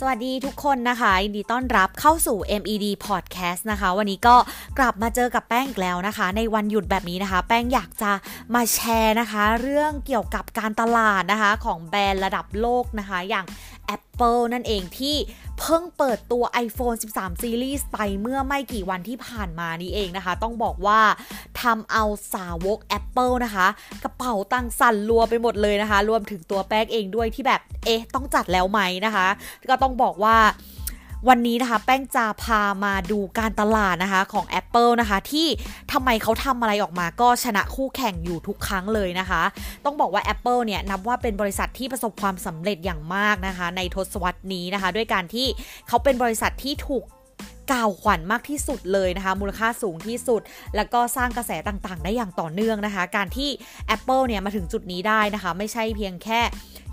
สวัสดีทุกคนนะคะยินดีต้อนรับเข้าสู่ MED Podcast นะคะ วันนี้ก็กลับมาเจอกับแป้งอีกแล้วนะคะ ในวันหยุดแบบนี้นะคะ แป้งอยากจะมาแชร์นะคะ เรื่องเกี่ยวกับการตลาดนะคะ ของแบรนด์ระดับโลกนะคะ อย่าง Apple นั่นเองที่เพิ่งเปิดตัว iPhone 13 Series ไปเมื่อไม่กี่วันที่ผ่านมานี้เองนะคะ ต้องบอกว่าทำเอาสาวก Apple นะคะ กระเป๋าตังสั่นรัวไปหมดเลยนะคะ รวมถึงตัวแป้งเองด้วยที่แบบ เอ๊ะ ต้องจัดแล้วไหมนะคะ ก็ต้องบอกว่า วันนี้นะคะ แป้งจะพามาดูการตลาดนะคะของ Apple นะคะ ที่ทำไมเขาทำอะไรออกมาก็ชนะคู่แข่งอยู่ทุกครั้งเลยนะคะ ต้องบอกว่า Apple เนี่ยนับว่าเป็นบริษัทที่ประสบความสำเร็จอย่างมากนะคะ ในทศวรรษนี้นะคะ ด้วยการที่เขาเป็นบริษัทที่ถูกกล่าวขวัญมากที่สุดเลยนะคะ มูลค่าสูงที่สุด แล้วก็สร้างกระแสต่างๆ ได้อย่างต่อเนื่องนะคะ การที่ Apple เนี่ยมาถึงจุดนี้ได้นะคะ ไม่ใช่เพียงแค่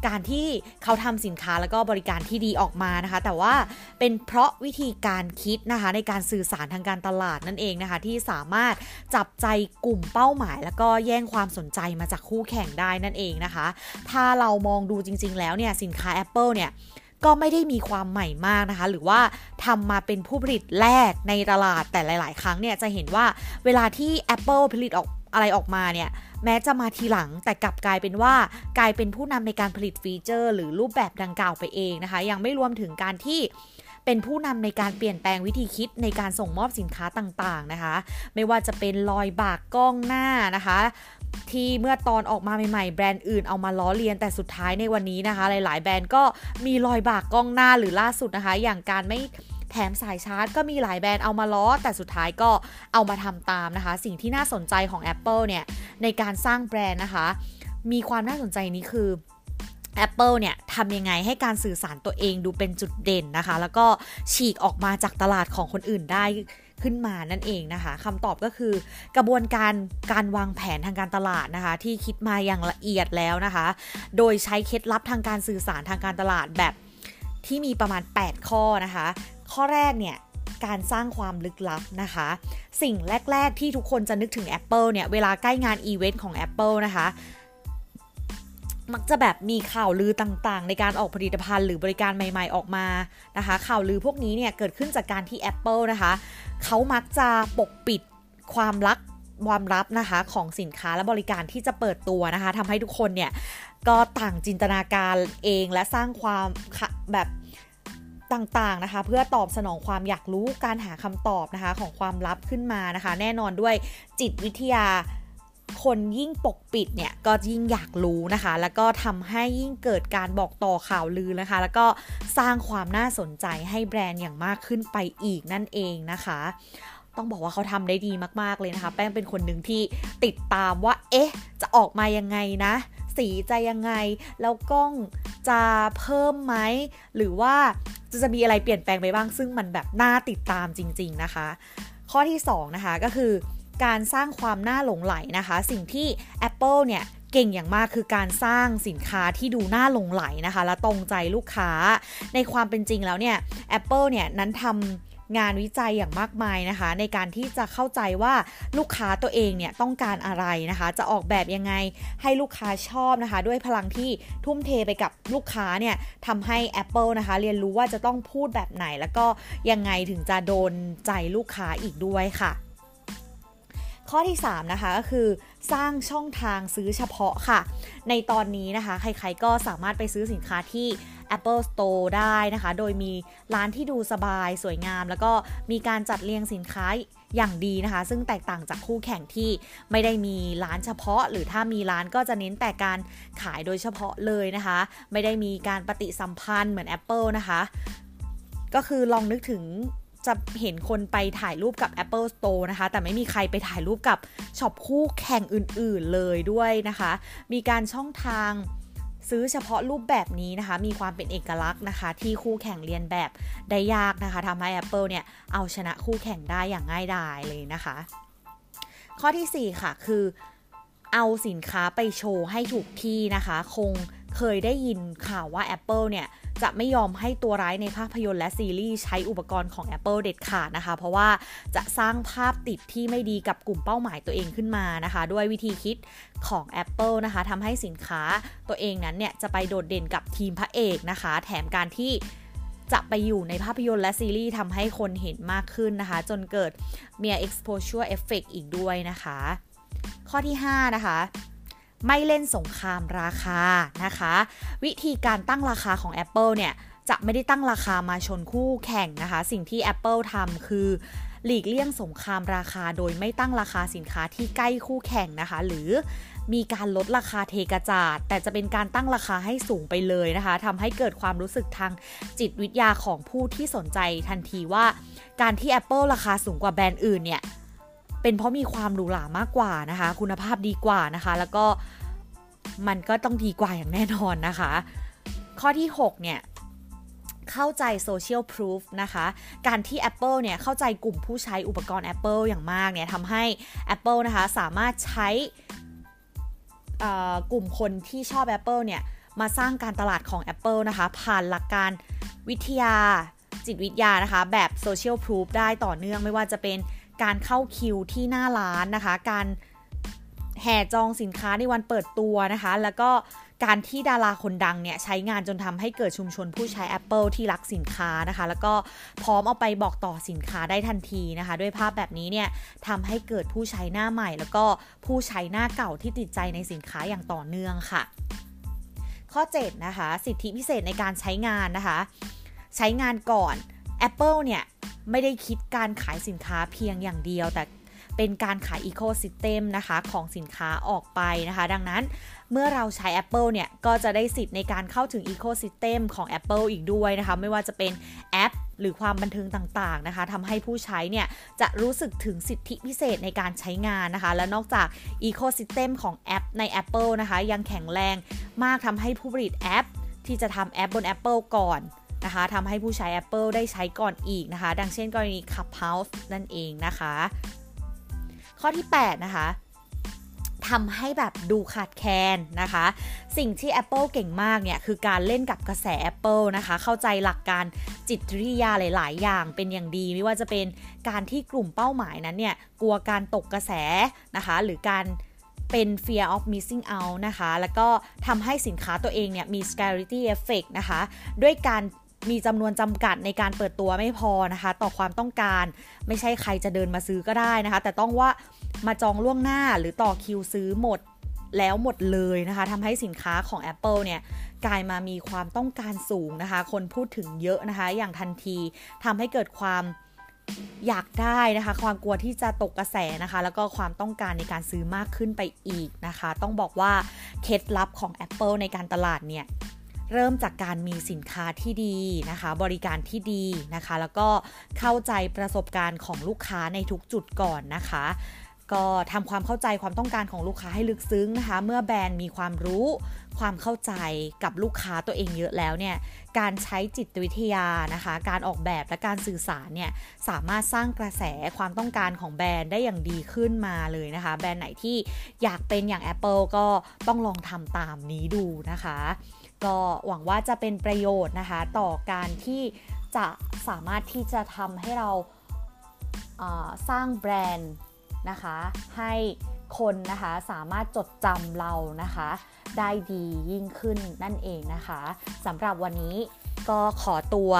การที่เขาทำสินค้าแล้วก็บริการที่ดีออกมานะคะ แต่ว่าเป็นเพราะวิธีการคิดนะคะ ในการสื่อสารทางการตลาดนั่นเองนะคะ ที่สามารถจับใจกลุ่มเป้าหมาย แล้วก็แย่งความสนใจมาจากคู่แข่งได้นั่นเองนะคะ ถ้าเรามองดูจริง ๆ แล้วเนี่ยสินค้า Apple เนี่ยก็ไม่ได้มีความใหม่มากนะคะ หรือว่าทำมาเป็นผู้ผลิตแรกในตลาดแต่หลาย ๆ ครั้งเนี่ยจะเห็นว่าเวลาที่ Apple ผลิตออก อะไรออกมาเนี่ยแม้จะมาทีหลังแต่กลับกลายเป็นว่ากลายเป็นผู้นำในการผลิตฟีเจอร์ หรือรูปแบบดังกล่าวไปเองนะคะ ยังไม่รวมถึงการที่เป็นผู้นำในการเปลี่ยนแปลงวิธีคิดในการส่งมอบสินค้าต่างๆนะคะ ไม่ว่าจะเป็นรอยบากกล้องหน้านะคะ ที่เมื่อตอนออกมาใหม่ๆ แบรนด์อื่นเอามาล้อเลียนแต่สุดท้ายในวันนี้นะคะ หลายๆ แบรนด์ก็มีรอยบากกล้องหน้าหรือล่าสุดนะคะ อย่างการไม่ แถมสายชาร์จก็มีหลายแบรนด์เอามาล้อ แต่สุดท้ายก็เอามาทำตามนะคะ สิ่งที่น่าสนใจของ Apple เนี่ยในการสร้างแบรนด์นะคะ มีความน่าสนใจนี้คือ Apple เนี่ยทำยังไงให้การสื่อสารตัวเองดูเป็นจุดเด่นนะคะ แล้วก็ฉีกออกมาจากตลาดของคนอื่นได้ขึ้นมานั่นเองนะคะคำตอบก็คือกระบวนการการวางแผนทางการตลาดนะคะ ที่คิดมาอย่างละเอียดแล้วนะคะ โดยใช้เคล็ดลับทางการสื่อสารทางการตลาดแบบที่มีประมาณ 8 ข้อนะคะ ข้อแรกเนี่ยการสร้างความลึกลับนะคะ สิ่งแรก ๆ ที่ทุกคนจะนึกถึง Apple เนี่ย เวลาใกล้งานอีเวนต์ของ Apple นะคะ มักจะแบบมีข่าวลือต่างๆ ในการออกผลิตภัณฑ์หรือบริการใหม่ๆออกมานะคะ ข่าวลือพวกนี้เนี่ย เกิดขึ้นจากการที่ Apple นะคะ เขามักจะปกปิดความลักความลับนะคะของสินค้าและบริการที่จะเปิดตัวนะคะทำให้ทุกคนเนี่ยก็ต่างจินตนาการเองและสร้างความแบบ ต่างๆนะคะ เพื่อตอบสนองความอยากรู้การหาคำตอบนะคะของความลับขึ้นมานะคะ แน่นอนด้วยจิตวิทยาคนยิ่งปกปิดเนี่ยก็ยิ่งอยากรู้นะคะ แล้วก็ทำให้ยิ่งเกิดการบอกต่อข่าวลือนะคะ แล้วก็สร้างความน่าสนใจให้แบรนด์อย่างมากขึ้นไปอีกนั่นเองนะคะ ต้องบอกว่าเขาทำได้ดีมากๆเลยนะคะ แป้งเป็นคนหนึ่งที่ติดตามว่า เอ๊ะ จะออกมายังไงนะ สีจะยังไง แล้วกล้องจะเพิ่มไหม หรือว่าจะจะมีอะไรเปลี่ยนแปลงไปบ้าง ซึ่งมันแบบน่าติดตามจริง ๆนะคะ ข้อที่ 2 นะคะก็คือการสร้างความน่าหลงไหลนะคะ สิ่งที่ Apple เนี่ยเก่งอย่างมากคือการสร้างสินค้าที่ดูน่าหลงไหลนะคะ และตรงใจลูกค้าในความเป็นจริงแล้วเนี่ย Apple เนี่ยนั้นทำ งานวิจัยอย่างมากมายนะคะ ในการที่จะเข้าใจว่าลูกค้าตัวเองเนี่ยต้องการอะไรนะคะ จะออกแบบยังไงให้ลูกค้าชอบนะคะ ด้วยพลังที่ทุ่มเทไปกับลูกค้าเนี่ยทำให้ Apple นะคะ เรียนรู้ว่าจะต้องพูดแบบไหน แล้วก็ยังไงถึงจะโดนใจลูกค้าอีกด้วยค่ะ ข้อที่ 3 นะคะก็คือสร้างช่องทางซื้อเฉพาะค่ะ ในตอนนี้นะคะ ใครๆก็สามารถไปซื้อสินค้าที่ Apple Store ได้นะคะ โดยมีร้านที่ดูสบายสวยงาม แล้วก็มีการจัดเรียงสินค้าอย่างดีนะคะ ซึ่งแตกต่างจากคู่แข่งที่ไม่ได้มีร้านเฉพาะ หรือถ้ามีร้านก็จะเน้นแต่การขายโดยเฉพาะเลยนะคะ ไม่ได้มีการปฏิสัมพันธ์เหมือน Apple นะคะ ก็คือลองนึกถึงจะเห็นคนไปถ่ายรูปกับ Apple Store นะคะ แต่ไม่มีใครไปถ่ายรูปกับช็อปคู่แข่งอื่น ๆเลยด้วยนะคะ มีการช่องทาง ซื้อเฉพาะรูปแบบนี้นะคะ มีความเป็นเอกลักษณ์นะคะ ที่คู่แข่งเรียนแบบได้ยากนะคะทำให้ Apple เนี่ย เอาชนะคู่แข่งได้อย่างง่ายดายเลยนะคะ ข้อที่ 4 ค่ะ คือเอาสินค้าไปโชว์ให้ถูกที่นะคะ คง เคยได้ยินข่าวว่า Apple เนี่ย จะไม่ยอมให้ตัวร้ายในภาพยนตร์และซีรีส์ใช้อุปกรณ์ของ Apple เด็ดขาดนะคะ เพราะว่าจะสร้างภาพติดที่ไม่ดีกับกลุ่มเป้าหมายตัวเองขึ้นมานะคะ ด้วยวิธีคิดของ Apple นะคะทำให้สินค้าตัวเองนั้นเนี่ย จะไปโดดเด่นกับทีมพระเอกนะคะ แถมการที่จะไปอยู่ในภาพยนตร์และซีรีส์ทำให้คนเห็นมากขึ้นนะคะ จนเกิดเมีย exposure effect อีกด้วยนะคะ ข้อที่ 5 นะคะ ไม่เล่นสงครามราคานะคะ วิธีการตั้งราคาของ Apple เนี่ยจะไม่ได้ตั้งราคามาชนคู่แข่งนะคะ สิ่งที่ Apple ทำคือหลีกเลี่ยงสงครามราคาโดยไม่ตั้งราคาสินค้าที่ใกล้คู่แข่งนะคะ หรือมีการลดราคาเทกระจาด แต่จะเป็นการตั้งราคาให้สูงไปเลยนะคะทำให้เกิดความรู้สึกทางจิตวิทยาของผู้ที่สนใจทันทีว่า การที่ Apple ราคาสูงกว่าแบรนด์อื่นเนี่ย เป็นเพราะมีความหรูหรามากกว่านะคะ คุณภาพดีกว่านะคะ แล้วก็มันก็ต้องดีกว่าอย่างแน่นอนนะคะ ข้อที่ 6 เนี่ยเข้าใจ Social Proof นะคะ การที่ Apple เนี่ยเข้าใจกลุ่มผู้ใช้อุปกรณ์ Apple อย่างมากเนี่ยทำให้ Apple นะคะสามารถใช้กลุ่มคนที่ชอบ Apple เนี่ยมาสร้างการตลาดของ Apple นะคะ ผ่านหลักการวิทยาจิตวิทยานะคะ แบบ Social Proof ได้ต่อเนื่องไม่ว่าจะเป็น การเข้าคิวที่หน้าร้านนะคะ การแห่จองสินค้าในวันเปิดตัวนะคะ แล้วก็การที่ดาราคนดังเนี่ยใช้งานจนทำให้เกิดชุมชนผู้ใช้ Apple ที่รักสินค้านะคะ แล้วก็พร้อมเอาไปบอกต่อสินค้าได้ทันทีนะคะ ด้วยภาพแบบนี้เนี่ยทำให้เกิดผู้ใช้หน้าใหม่ แล้วก็ผู้ใช้หน้าเก่าที่ติดใจในสินค้าอย่างต่อเนื่องค่ะ ข้อ 7 นะคะ สิทธิพิเศษในการใช้งานนะคะ ใช้งานก่อน Apple เนี่ย ไม่ได้คิดการขายสินค้าเพียงอย่างเดียว แต่เป็นการขาย ecosystem นะคะของสินค้าออกไปนะคะ ดังนั้นเมื่อเราใช้ Apple เนี่ย ก็จะได้สิทธิ์ในการเข้าถึง ecosystem ของ Apple อีกด้วยนะคะ ไม่ว่าจะเป็นแอปหรือความบันเทิงต่างๆนะคะทำให้ผู้ใช้เนี่ย จะรู้สึกถึงสิทธิพิเศษในการใช้งานนะคะ และนอกจาก ecosystem ของแอปใน Apple นะคะ ยังแข็งแรงมากทำให้ผู้ผลิตแอป ที่จะทำแอปบน Apple ก่อน นะคะทำให้ผู้ใช้ Apple ได้ใช้ก่อนอีกนะคะ ดังเช่นกรณี Clubhouse นั่นเองนะคะ ข้อที่ 8 นะคะทำให้แบบดูขาดแคลนนะคะ สิ่งที่ Apple เก่งมากเนี่ย คือการเล่นกับกระแส Apple นะคะ เข้าใจหลักการจิตวิทยาหลาย ๆ อย่างเป็นอย่างดี ไม่ว่าจะเป็นการที่กลุ่มเป้าหมายนั้นเนี่ย กลัวการตกกระแสนะคะ หรือการเป็น fear of missing out นะคะ แล้วก็ทำให้สินค้าตัวเองเนี่ย มี scarcity effect นะคะ ด้วยการ มีจำนวนจำกัดในการเปิดตัวไม่พอนะคะ ต่อความต้องการ ไม่ใช่ใครจะเดินมาซื้อก็ได้นะคะ แต่ต้องว่ามาจองล่วงหน้าหรือต่อคิวซื้อหมดแล้วหมดเลยนะคะทำให้สินค้าของ Apple เนี่ยกลายมามีความต้องการสูงนะคะ คนพูดถึงเยอะนะคะ อย่างทันทีทำให้เกิดความอยากได้นะคะ ความกลัวที่จะตกกระแสนะคะ แล้วก็ความต้องการในการซื้อมากขึ้นไปอีกนะคะ ต้องบอกว่าเคล็ดลับของ Apple ในการตลาดเนี่ย เริ่มจากการมีสินค้าที่ดีนะคะ บริการที่ดีนะคะ แล้วก็เข้าใจประสบการณ์ของลูกค้าในทุกจุดก่อนนะคะ ก็ทำความเข้าใจความต้องการของลูกค้าให้ลึกซึ้งนะคะ เมื่อแบรนด์มีความรู้ความเข้าใจกับลูกค้าตัวเองเยอะแล้วเนี่ย การใช้จิตวิทยานะคะ การออกแบบและการสื่อสารเนี่ย สามารถสร้างกระแสความต้องการของแบรนด์ได้อย่างดีขึ้นมาเลยนะคะ แบรนด์ไหนที่อยากเป็นอย่าง Apple ก็ต้องลองทำตามนี้ดูนะคะ ก็หวังว่าจะเป็นประโยชน์นะคะ ต่อการที่จะสามารถที่จะทำให้เราสร้างแบรนด์ นะคะ ให้คนนะคะสามารถจดจำเรานะคะ ได้ดียิ่งขึ้นนั่นเองนะคะสำหรับวันนี้ก็ขอตัว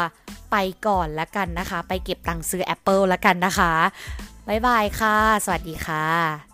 ไปก่อนแล้วกันนะคะ ไปเก็บตังค์ซื้อ Apple แล้วกันนะคะ บ๊ายบายค่ะ สวัสดีค่ะ